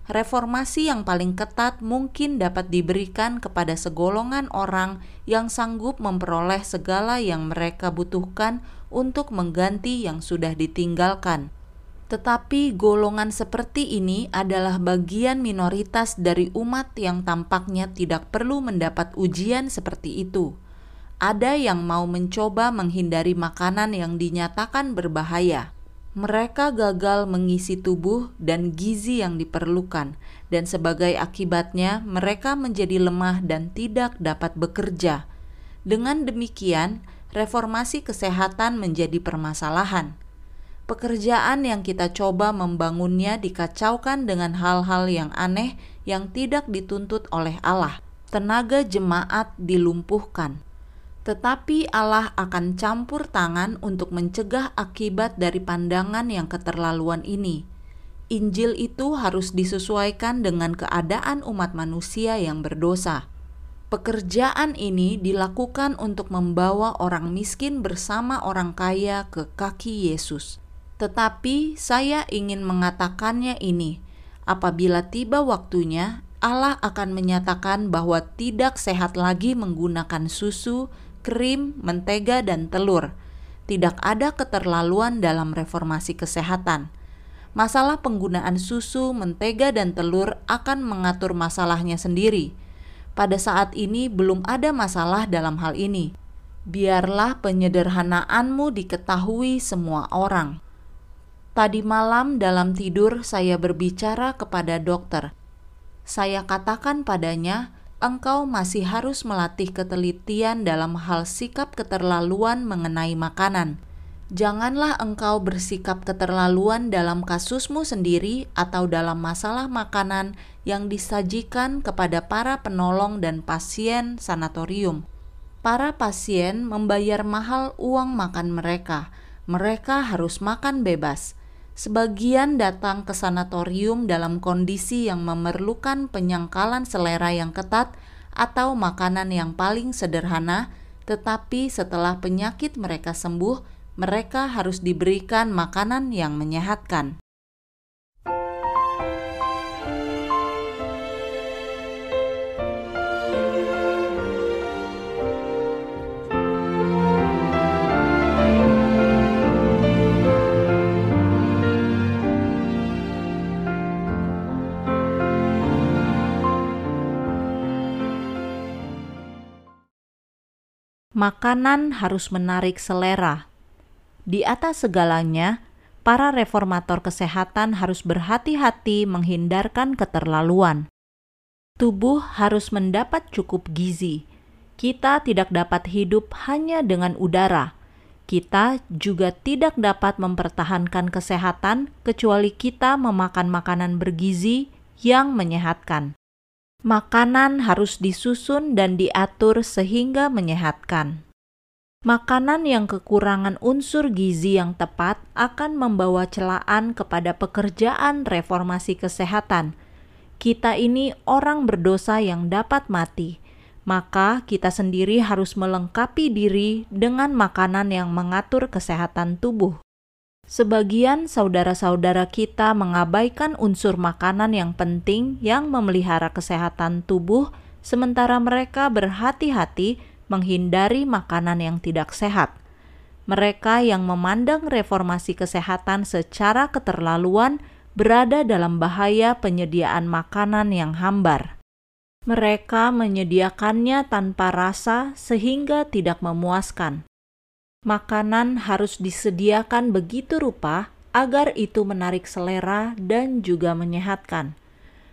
reformasi yang paling ketat mungkin dapat diberikan kepada segolongan orang yang sanggup memperoleh segala yang mereka butuhkan untuk mengganti yang sudah ditinggalkan. Tetapi golongan seperti ini adalah bagian minoritas dari umat yang tampaknya tidak perlu mendapat ujian seperti itu. Ada yang mau mencoba menghindari makanan yang dinyatakan berbahaya mereka gagal mengisi tubuh dan gizi yang diperlukan, dan sebagai akibatnya mereka menjadi lemah dan tidak dapat bekerja. Dengan demikian, reformasi kesehatan menjadi permasalahan. Pekerjaan yang kita coba membangunnya dikacaukan dengan hal-hal yang aneh yang tidak dituntut oleh Allah. Tenaga jemaat dilumpuhkan tetapi Allah akan campur tangan untuk mencegah akibat dari pandangan yang keterlaluan ini. Injil itu harus disesuaikan dengan keadaan umat manusia yang berdosa. Pekerjaan ini dilakukan untuk membawa orang miskin bersama orang kaya ke kaki Yesus. Tetapi saya ingin mengatakannya ini: apabila tiba waktunya, Allah akan menyatakan bahwa tidak sehat lagi menggunakan susu, krim, mentega, dan telur. Tidak ada keterlaluan dalam reformasi kesehatan. Masalah penggunaan susu, mentega, dan telur akan mengatur masalahnya sendiri. Pada saat ini belum ada masalah dalam hal ini. Biarlah penyederhanaanmu diketahui semua orang. Tadi malam dalam tidur saya berbicara kepada dokter. Saya katakan padanya, engkau masih harus melatih ketelitian dalam hal sikap keterlaluan mengenai makanan. Janganlah engkau bersikap keterlaluan dalam kasusmu sendiri atau dalam masalah makanan yang disajikan kepada para penolong dan pasien sanatorium. Para pasien membayar mahal uang makan mereka. Mereka harus makan bebas Sebagian datang ke sanatorium dalam kondisi yang memerlukan penyangkalan selera yang ketat atau makanan yang paling sederhana, tetapi setelah penyakit mereka sembuh, mereka harus diberikan makanan yang menyehatkan. Makanan harus menarik selera. Di atas segalanya, para reformator kesehatan harus berhati-hati menghindarkan keterlaluan. Tubuh harus mendapat cukup gizi. Kita tidak dapat hidup hanya dengan udara. Kita juga tidak dapat mempertahankan kesehatan kecuali kita memakan makanan bergizi yang menyehatkan. Makanan harus disusun dan diatur sehingga menyehatkan. Makanan yang kekurangan unsur gizi yang tepat akan membawa celaan kepada pekerjaan reformasi kesehatan. Kita ini orang berdosa yang dapat mati, maka kita sendiri harus melengkapi diri dengan makanan yang mengatur kesehatan tubuh. Sebagian saudara-saudara kita mengabaikan unsur makanan yang penting yang memelihara kesehatan tubuh, sementara mereka berhati-hati menghindari makanan yang tidak sehat. Mereka yang memandang reformasi kesehatan secara keterlaluan berada dalam bahaya penyediaan makanan yang hambar. Mereka menyediakannya tanpa rasa sehingga tidak memuaskan makanan harus disediakan begitu rupa agar itu menarik selera dan juga menyehatkan.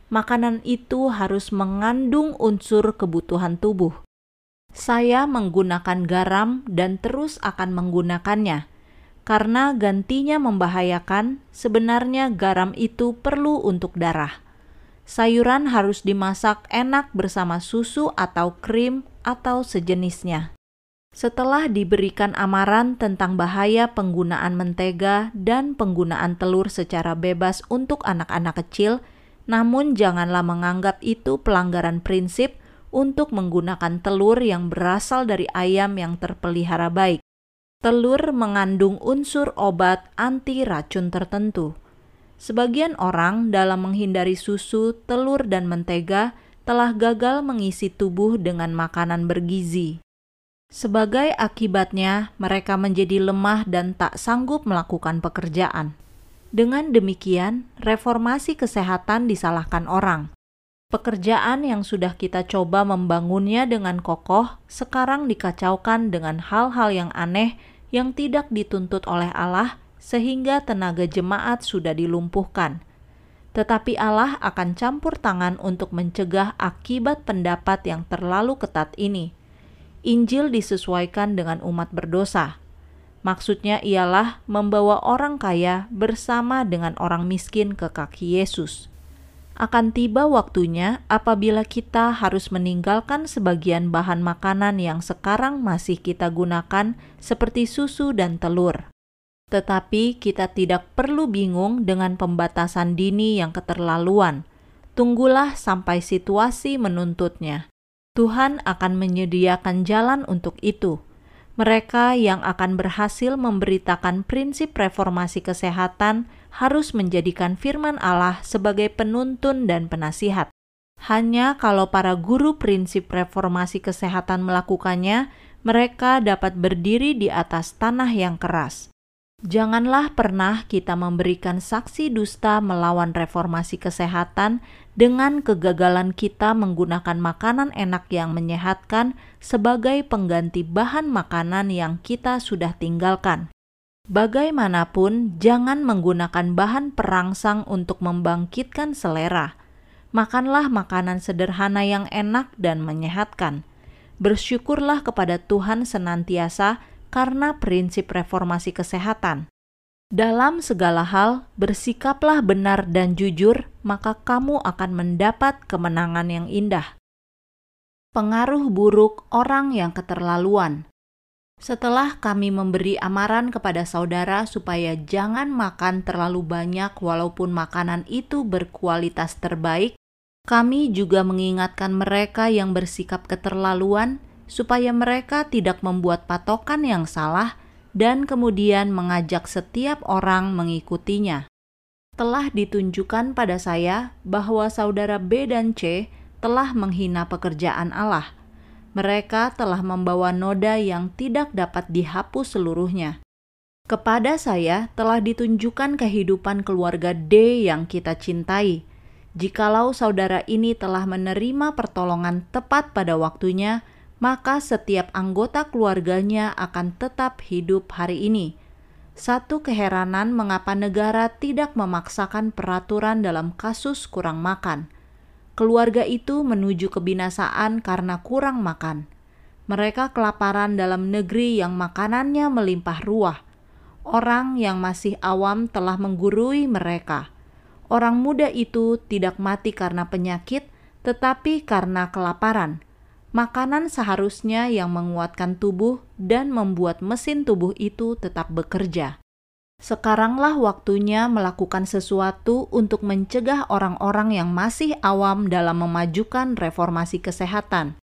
Makanan itu harus mengandung unsur kebutuhan tubuh. Saya menggunakan garam dan terus akan menggunakannya. Karena gantinya membahayakan, sebenarnya garam itu perlu untuk darah. sayuran harus dimasak enak bersama susu atau krim atau sejenisnya. Setelah diberikan amaran tentang bahaya penggunaan mentega dan penggunaan telur secara bebas untuk anak-anak kecil, namun janganlah menganggap itu pelanggaran prinsip untuk menggunakan telur yang berasal dari ayam yang terpelihara baik. Telur mengandung unsur obat anti racun tertentu. Sebagian orang dalam menghindari susu, telur, dan mentega telah gagal mengisi tubuh dengan makanan bergizi. Sebagai akibatnya, mereka menjadi lemah dan tak sanggup melakukan pekerjaan. Dengan demikian, reformasi kesehatan disalahkan orang. Pekerjaan yang sudah kita coba membangunnya dengan kokoh sekarang dikacaukan dengan hal-hal yang aneh yang tidak dituntut oleh Allah, sehingga tenaga jemaat sudah dilumpuhkan. Tetapi Allah akan campur tangan untuk mencegah akibat pendapat yang terlalu ketat ini Injil disesuaikan dengan umat berdosa. Maksudnya ialah membawa orang kaya bersama dengan orang miskin ke kaki Yesus. Akan tiba waktunya apabila kita harus meninggalkan sebagian bahan makanan yang sekarang masih kita gunakan, seperti susu dan telur. Tetapi kita tidak perlu bingung dengan pembatasan dini yang keterlaluan. Tunggulah sampai situasi menuntutnya. Tuhan akan menyediakan jalan untuk itu. Mereka yang akan berhasil memberitakan prinsip reformasi kesehatan harus menjadikan firman Allah sebagai penuntun dan penasihat. Hanya kalau para guru prinsip reformasi kesehatan melakukannya, mereka dapat berdiri di atas tanah yang keras. Janganlah pernah kita memberikan saksi dusta melawan reformasi kesehatan dengan kegagalan kita menggunakan makanan enak yang menyehatkan sebagai pengganti bahan makanan yang kita sudah tinggalkan. Bagaimanapun, jangan menggunakan bahan perangsang untuk membangkitkan selera. Makanlah makanan sederhana yang enak dan menyehatkan. Bersyukurlah kepada Tuhan senantiasa karena prinsip reformasi kesehatan. Dalam segala hal, bersikaplah benar dan jujur, maka kamu akan mendapat kemenangan yang indah. Pengaruh buruk orang yang keterlaluan. Setelah kami memberi amaran kepada saudara supaya jangan makan terlalu banyak, walaupun makanan itu berkualitas terbaik, kami juga mengingatkan mereka yang bersikap keterlaluan supaya mereka tidak membuat patokan yang salah dan kemudian mengajak setiap orang mengikutinya. Telah ditunjukkan pada saya bahwa saudara B dan C telah menghina pekerjaan Allah. Mereka telah membawa noda yang tidak dapat dihapus seluruhnya. Kepada saya telah ditunjukkan kehidupan keluarga D yang kita cintai. Jikalau saudara ini telah menerima pertolongan tepat pada waktunya, maka setiap anggota keluarganya akan tetap hidup hari ini. Satu keheranan mengapa negara tidak memaksakan peraturan dalam kasus kurang makan. Keluarga itu menuju kebinasaan karena kurang makan. Mereka kelaparan dalam negeri yang makanannya melimpah ruah. Orang yang masih awam telah menggurui mereka. Orang muda itu tidak mati karena penyakit, tetapi karena kelaparan makanan seharusnya yang menguatkan tubuh dan membuat mesin tubuh itu tetap bekerja. Sekaranglah waktunya melakukan sesuatu untuk mencegah orang-orang yang masih awam dalam memajukan reformasi kesehatan.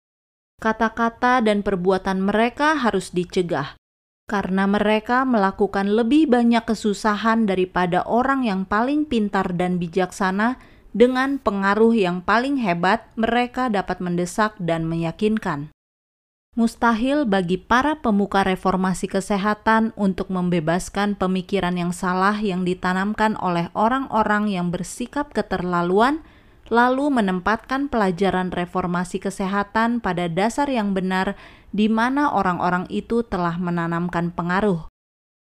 Kata-kata dan perbuatan mereka harus dicegah, karena mereka melakukan lebih banyak kesusahan daripada orang yang paling pintar dan bijaksana dengan pengaruh yang paling hebat, mereka dapat mendesak dan meyakinkan. Mustahil bagi para pemuka reformasi kesehatan untuk membebaskan pemikiran yang salah yang ditanamkan oleh orang-orang yang bersikap keterlaluan, lalu menempatkan pelajaran reformasi kesehatan pada dasar yang benar, di mana orang-orang itu telah menanamkan pengaruh.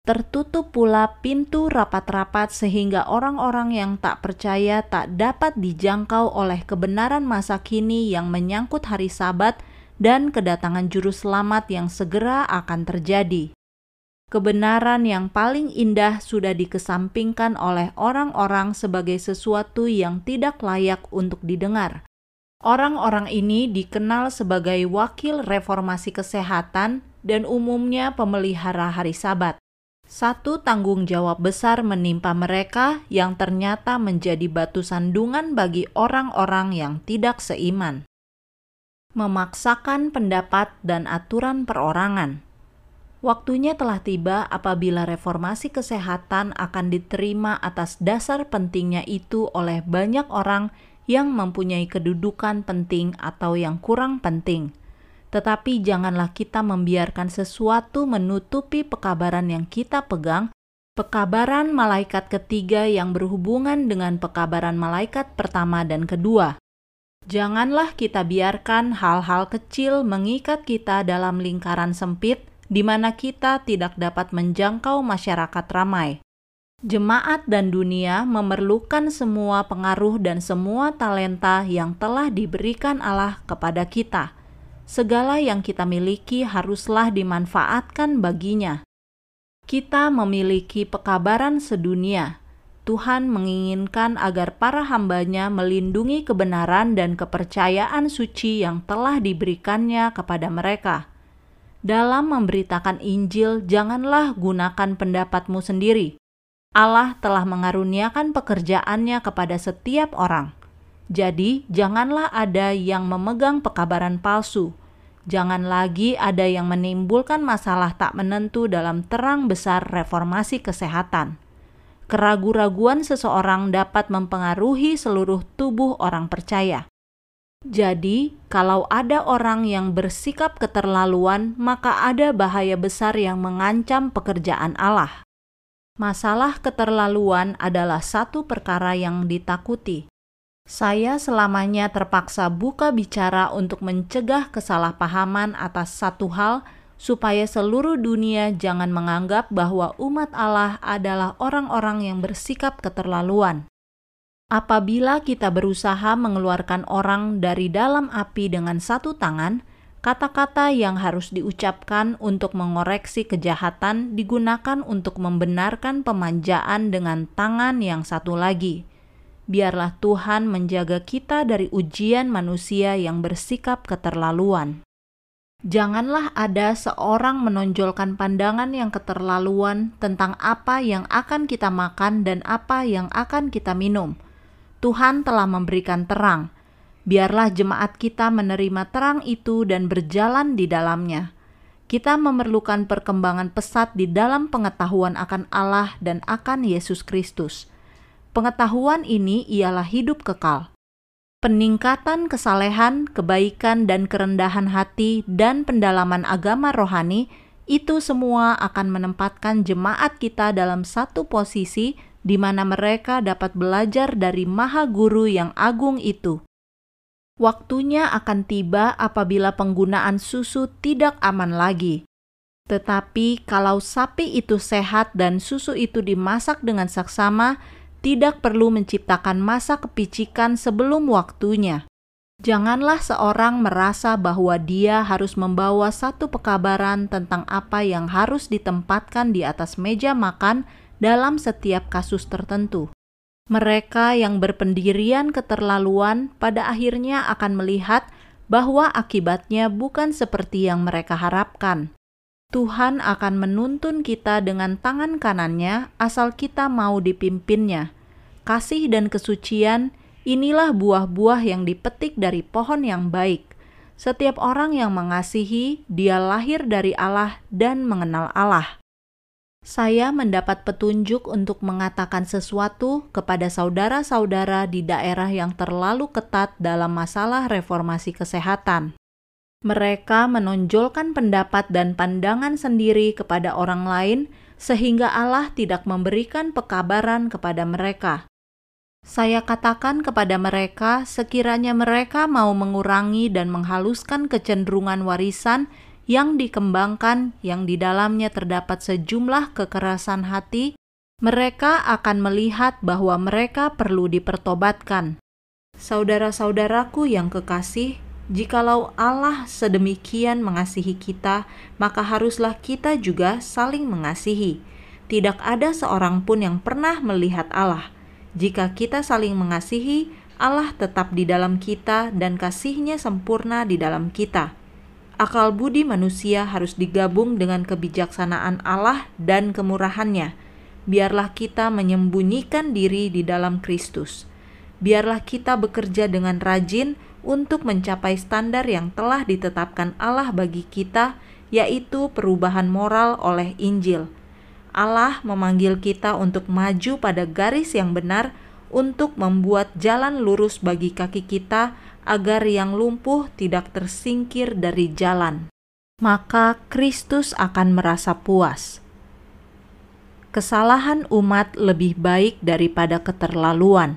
Tertutup pula pintu rapat-rapat sehingga orang-orang yang tak percaya tak dapat dijangkau oleh kebenaran masa kini yang menyangkut hari Sabat dan kedatangan Juru Selamat yang segera akan terjadi. kebenaran yang paling indah sudah dikesampingkan oleh orang-orang sebagai sesuatu yang tidak layak untuk didengar. Orang-orang ini dikenal sebagai wakil reformasi kesehatan dan umumnya pemelihara hari Sabat. Satu tanggung jawab besar menimpa mereka yang ternyata menjadi batu sandungan bagi orang-orang yang tidak seiman. Memaksakan pendapat dan aturan perorangan. Waktunya telah tiba apabila reformasi kesehatan akan diterima atas dasar pentingnya itu oleh banyak orang yang mempunyai kedudukan penting atau yang kurang penting tetapi janganlah kita membiarkan sesuatu menutupi pekabaran yang kita pegang, pekabaran malaikat ketiga yang berhubungan dengan pekabaran malaikat pertama dan kedua. Janganlah kita biarkan hal-hal kecil mengikat kita dalam lingkaran sempit di mana kita tidak dapat menjangkau masyarakat ramai. Jemaat dan dunia memerlukan semua pengaruh dan semua talenta yang telah diberikan Allah kepada kita segala yang kita miliki haruslah dimanfaatkan baginya. Kita memiliki pekabaran sedunia. Tuhan menginginkan agar para hambanya melindungi kebenaran dan kepercayaan suci yang telah diberikannya kepada mereka. Dalam memberitakan Injil, janganlah gunakan pendapatmu sendiri. Allah telah mengaruniakan pekerjaannya kepada setiap orang jadi, janganlah ada yang memegang pekabaran palsu. Jangan lagi ada yang menimbulkan masalah tak menentu dalam terang besar reformasi kesehatan. Keragu-raguan seseorang dapat mempengaruhi seluruh tubuh orang percaya. Jadi, kalau ada orang yang bersikap keterlaluan, maka ada bahaya besar yang mengancam pekerjaan Allah. Masalah keterlaluan adalah satu perkara yang ditakuti. Saya selamanya terpaksa buka bicara untuk mencegah kesalahpahaman atas satu hal, supaya seluruh dunia jangan menganggap bahwa umat Allah adalah orang-orang yang bersikap keterlaluan. Apabila kita berusaha mengeluarkan orang dari dalam api dengan satu tangan, kata-kata yang harus diucapkan untuk mengoreksi kejahatan digunakan untuk membenarkan pemanjaan dengan tangan yang satu lagi biarlah Tuhan menjaga kita dari ujian manusia yang bersikap keterlaluan. Janganlah ada seorang menonjolkan pandangan yang keterlaluan tentang apa yang akan kita makan dan apa yang akan kita minum. Tuhan telah memberikan terang. Biarlah jemaat kita menerima terang itu dan berjalan di dalamnya. Kita memerlukan perkembangan pesat di dalam pengetahuan akan Allah dan akan Yesus Kristus Pengetahuan ini ialah hidup kekal. Peningkatan kesalehan, kebaikan, dan kerendahan hati, dan pendalaman agama rohani itu semua akan menempatkan jemaat kita dalam satu posisi di mana mereka dapat belajar dari Maha Guru yang agung itu. Waktunya akan tiba apabila penggunaan susu tidak aman lagi. Tetapi kalau sapi itu sehat dan susu itu dimasak dengan saksama, tidak perlu menciptakan masa kepicikan sebelum waktunya. Janganlah seorang merasa bahwa dia harus membawa satu pekabaran tentang apa yang harus ditempatkan di atas meja makan dalam setiap kasus tertentu. Mereka yang berpendirian keterlaluan pada akhirnya akan melihat bahwa akibatnya bukan seperti yang mereka harapkan. Tuhan akan menuntun kita dengan tangan kanannya asal kita mau dipimpinnya kasih dan kesucian, inilah buah-buah yang dipetik dari pohon yang baik. Setiap orang yang mengasihi, dia lahir dari Allah dan mengenal Allah. Saya mendapat petunjuk untuk mengatakan sesuatu kepada saudara-saudara di daerah yang terlalu ketat dalam masalah reformasi kesehatan. Mereka menonjolkan pendapat dan pandangan sendiri kepada orang lain, sehingga Allah tidak memberikan pekabaran kepada mereka. Saya katakan kepada mereka, sekiranya mereka mau mengurangi dan menghaluskan kecenderungan warisan yang dikembangkan, yang di dalamnya terdapat sejumlah kekerasan hati, mereka akan melihat bahwa mereka perlu dipertobatkan. Saudara-saudaraku yang kekasih, Jikalau Allah sedemikian mengasihi kita, maka haruslah kita juga saling mengasihi. Tidak ada seorang pun yang pernah melihat Allah. Jika kita saling mengasihi, Allah tetap di dalam kita dan kasihnya sempurna di dalam kita. Akal budi manusia harus digabung dengan kebijaksanaan Allah dan kemurahannya. Biarlah kita menyembunyikan diri di dalam Kristus. Biarlah kita bekerja dengan rajin untuk mencapai standar yang telah ditetapkan Allah bagi kita, yaitu perubahan moral oleh Injil. Allah memanggil kita untuk maju pada garis yang benar, untuk membuat jalan lurus bagi kaki kita, agar yang lumpuh tidak tersingkir dari jalan. Maka Kristus akan merasa puas. Kesalahan umat lebih baik daripada keterlaluan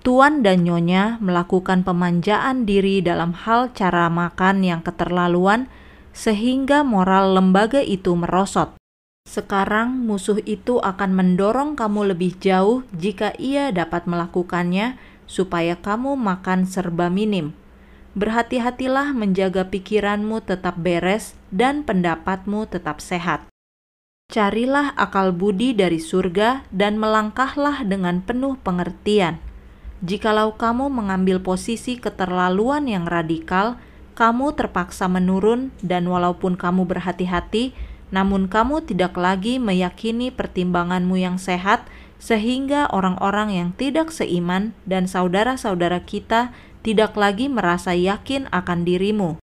Tuan dan Nyonya melakukan pemanjaan diri dalam hal cara makan yang keterlaluan, sehingga moral lembaga itu merosot. Sekarang, musuh itu akan mendorong kamu lebih jauh jika ia dapat melakukannya, supaya kamu makan serba minim. Berhati-hatilah menjaga pikiranmu tetap beres dan pendapatmu tetap sehat. Carilah akal budi dari surga dan melangkahlah dengan penuh pengertian Jikalau kamu mengambil posisi keterlaluan yang radikal, kamu terpaksa menurun, dan walaupun kamu berhati-hati, namun kamu tidak lagi meyakini pertimbanganmu yang sehat, sehingga orang-orang yang tidak seiman dan saudara-saudara kita tidak lagi merasa yakin akan dirimu.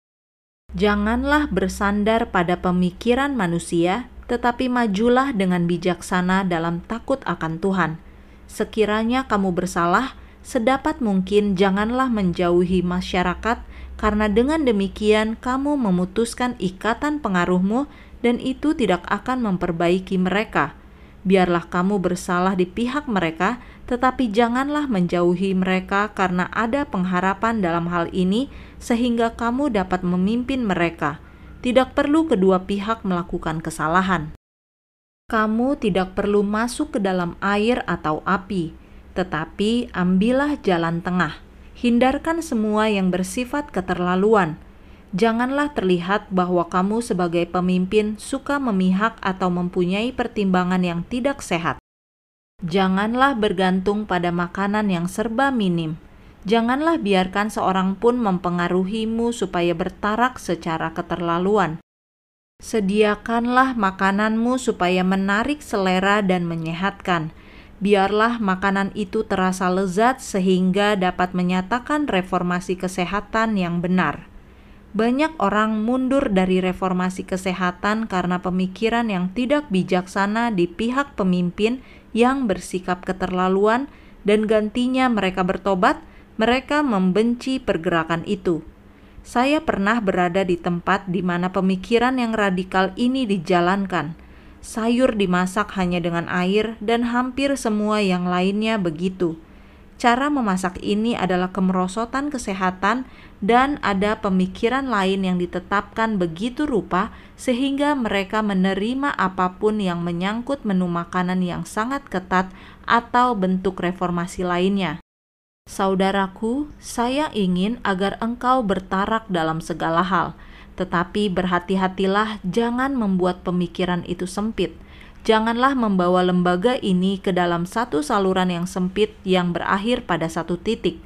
Janganlah bersandar pada pemikiran manusia, tetapi majulah dengan bijaksana dalam takut akan Tuhan. Sekiranya kamu bersalah, sedapat mungkin janganlah menjauhi masyarakat, karena dengan demikian kamu memutuskan ikatan pengaruhmu, dan itu tidak akan memperbaiki mereka. Biarlah kamu bersalah di pihak mereka, tetapi janganlah menjauhi mereka karena ada pengharapan dalam hal ini, sehingga kamu dapat memimpin mereka. Tidak perlu kedua pihak melakukan kesalahan. Kamu tidak perlu masuk ke dalam air atau api tetapi ambillah jalan tengah. Hindarkan semua yang bersifat keterlaluan. Janganlah terlihat bahwa kamu sebagai pemimpin suka memihak atau mempunyai pertimbangan yang tidak sehat. Janganlah bergantung pada makanan yang serba minim. Janganlah biarkan seorang pun mempengaruhimu supaya bertarak secara keterlaluan. Sediakanlah makananmu supaya menarik selera dan menyehatkan biarlah makanan itu terasa lezat sehingga dapat menyatakan reformasi kesehatan yang benar. Banyak orang mundur dari reformasi kesehatan karena pemikiran yang tidak bijaksana di pihak pemimpin yang bersikap keterlaluan, dan gantinya mereka bertobat. Mereka membenci pergerakan itu. Saya pernah berada di tempat di mana pemikiran yang radikal ini dijalankan sayur dimasak hanya dengan air, dan hampir semua yang lainnya begitu. Cara memasak ini adalah kemerosotan kesehatan, dan ada pemikiran lain yang ditetapkan begitu rupa sehingga mereka menerima apa pun yang menyangkut menu makanan yang sangat ketat atau bentuk reformasi lainnya. Saudaraku, saya ingin agar engkau bertarak dalam segala hal tetapi berhati-hatilah jangan membuat pemikiran itu sempit. Janganlah membawa lembaga ini ke dalam satu saluran yang sempit yang berakhir pada satu titik.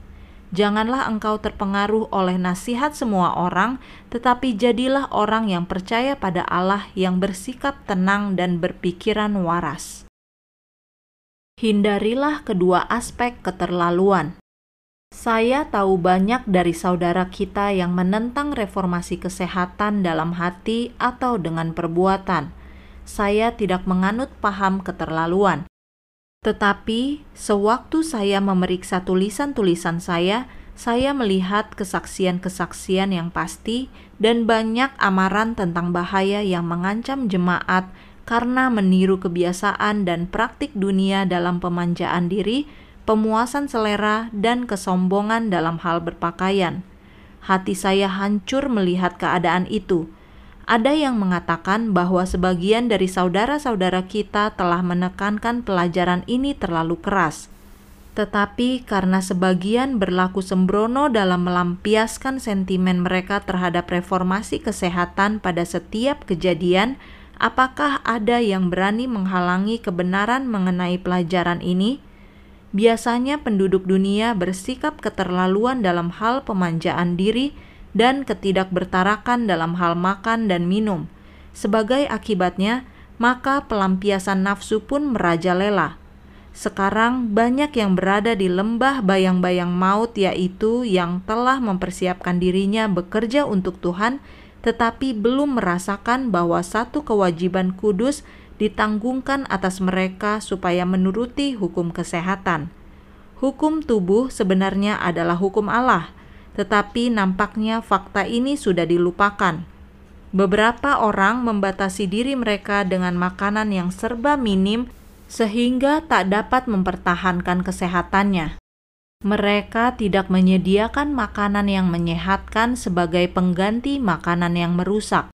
Janganlah engkau terpengaruh oleh nasihat semua orang, tetapi jadilah orang yang percaya pada Allah yang bersikap tenang dan berpikiran waras. Hindarilah kedua aspek keterlaluan. Saya tahu banyak dari saudara kita yang menentang reformasi kesehatan dalam hati atau dengan perbuatan. Saya tidak menganut paham keterlaluan. Tetapi, sewaktu saya memeriksa tulisan-tulisan saya, saya melihat kesaksian-kesaksian yang pasti dan banyak amaran tentang bahaya yang mengancam jemaat karena meniru kebiasaan dan praktik dunia dalam pemanjaan diri pemuasan selera, dan kesombongan dalam hal berpakaian. Hati saya hancur melihat keadaan itu. Ada yang mengatakan bahwa sebagian dari saudara-saudara kita telah menekankan pelajaran ini terlalu keras. tetapi karena sebagian berlaku sembrono dalam melampiaskan sentimen mereka terhadap reformasi kesehatan pada setiap kejadian, apakah ada yang berani menghalangi kebenaran mengenai pelajaran ini? Biasanya penduduk dunia bersikap keterlaluan dalam hal pemanjaan diri dan ketidakbertarakan dalam hal makan dan minum. Sebagai akibatnya, maka pelampiasan nafsu pun merajalela sekarang banyak yang berada di lembah bayang-bayang maut yaitu yang telah mempersiapkan dirinya bekerja untuk Tuhan tetapi belum merasakan bahwa satu kewajiban kudus ditanggungkan atas mereka supaya menuruti hukum kesehatan. Hukum tubuh sebenarnya adalah hukum Allah, tetapi nampaknya fakta ini sudah dilupakan. Beberapa orang membatasi diri mereka dengan makanan yang serba minim sehingga tak dapat mempertahankan kesehatannya. Mereka tidak menyediakan makanan yang menyehatkan sebagai pengganti makanan yang merusak.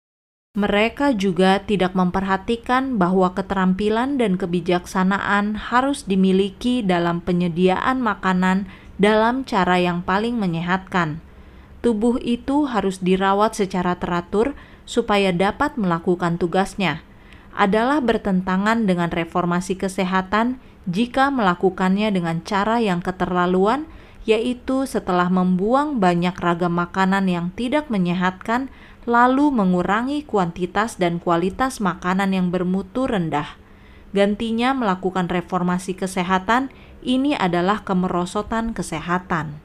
Mereka juga tidak memperhatikan bahwa keterampilan dan kebijaksanaan harus dimiliki dalam penyediaan makanan dalam cara yang paling menyehatkan. Tubuh itu harus dirawat secara teratur supaya dapat melakukan tugasnya adalah bertentangan dengan reformasi kesehatan jika melakukannya dengan cara yang keterlaluan, yaitu setelah membuang banyak ragam makanan yang tidak menyehatkan, lalu mengurangi kuantitas dan kualitas makanan yang bermutu rendah. Gantinya melakukan reformasi kesehatan, ini adalah kemerosotan kesehatan.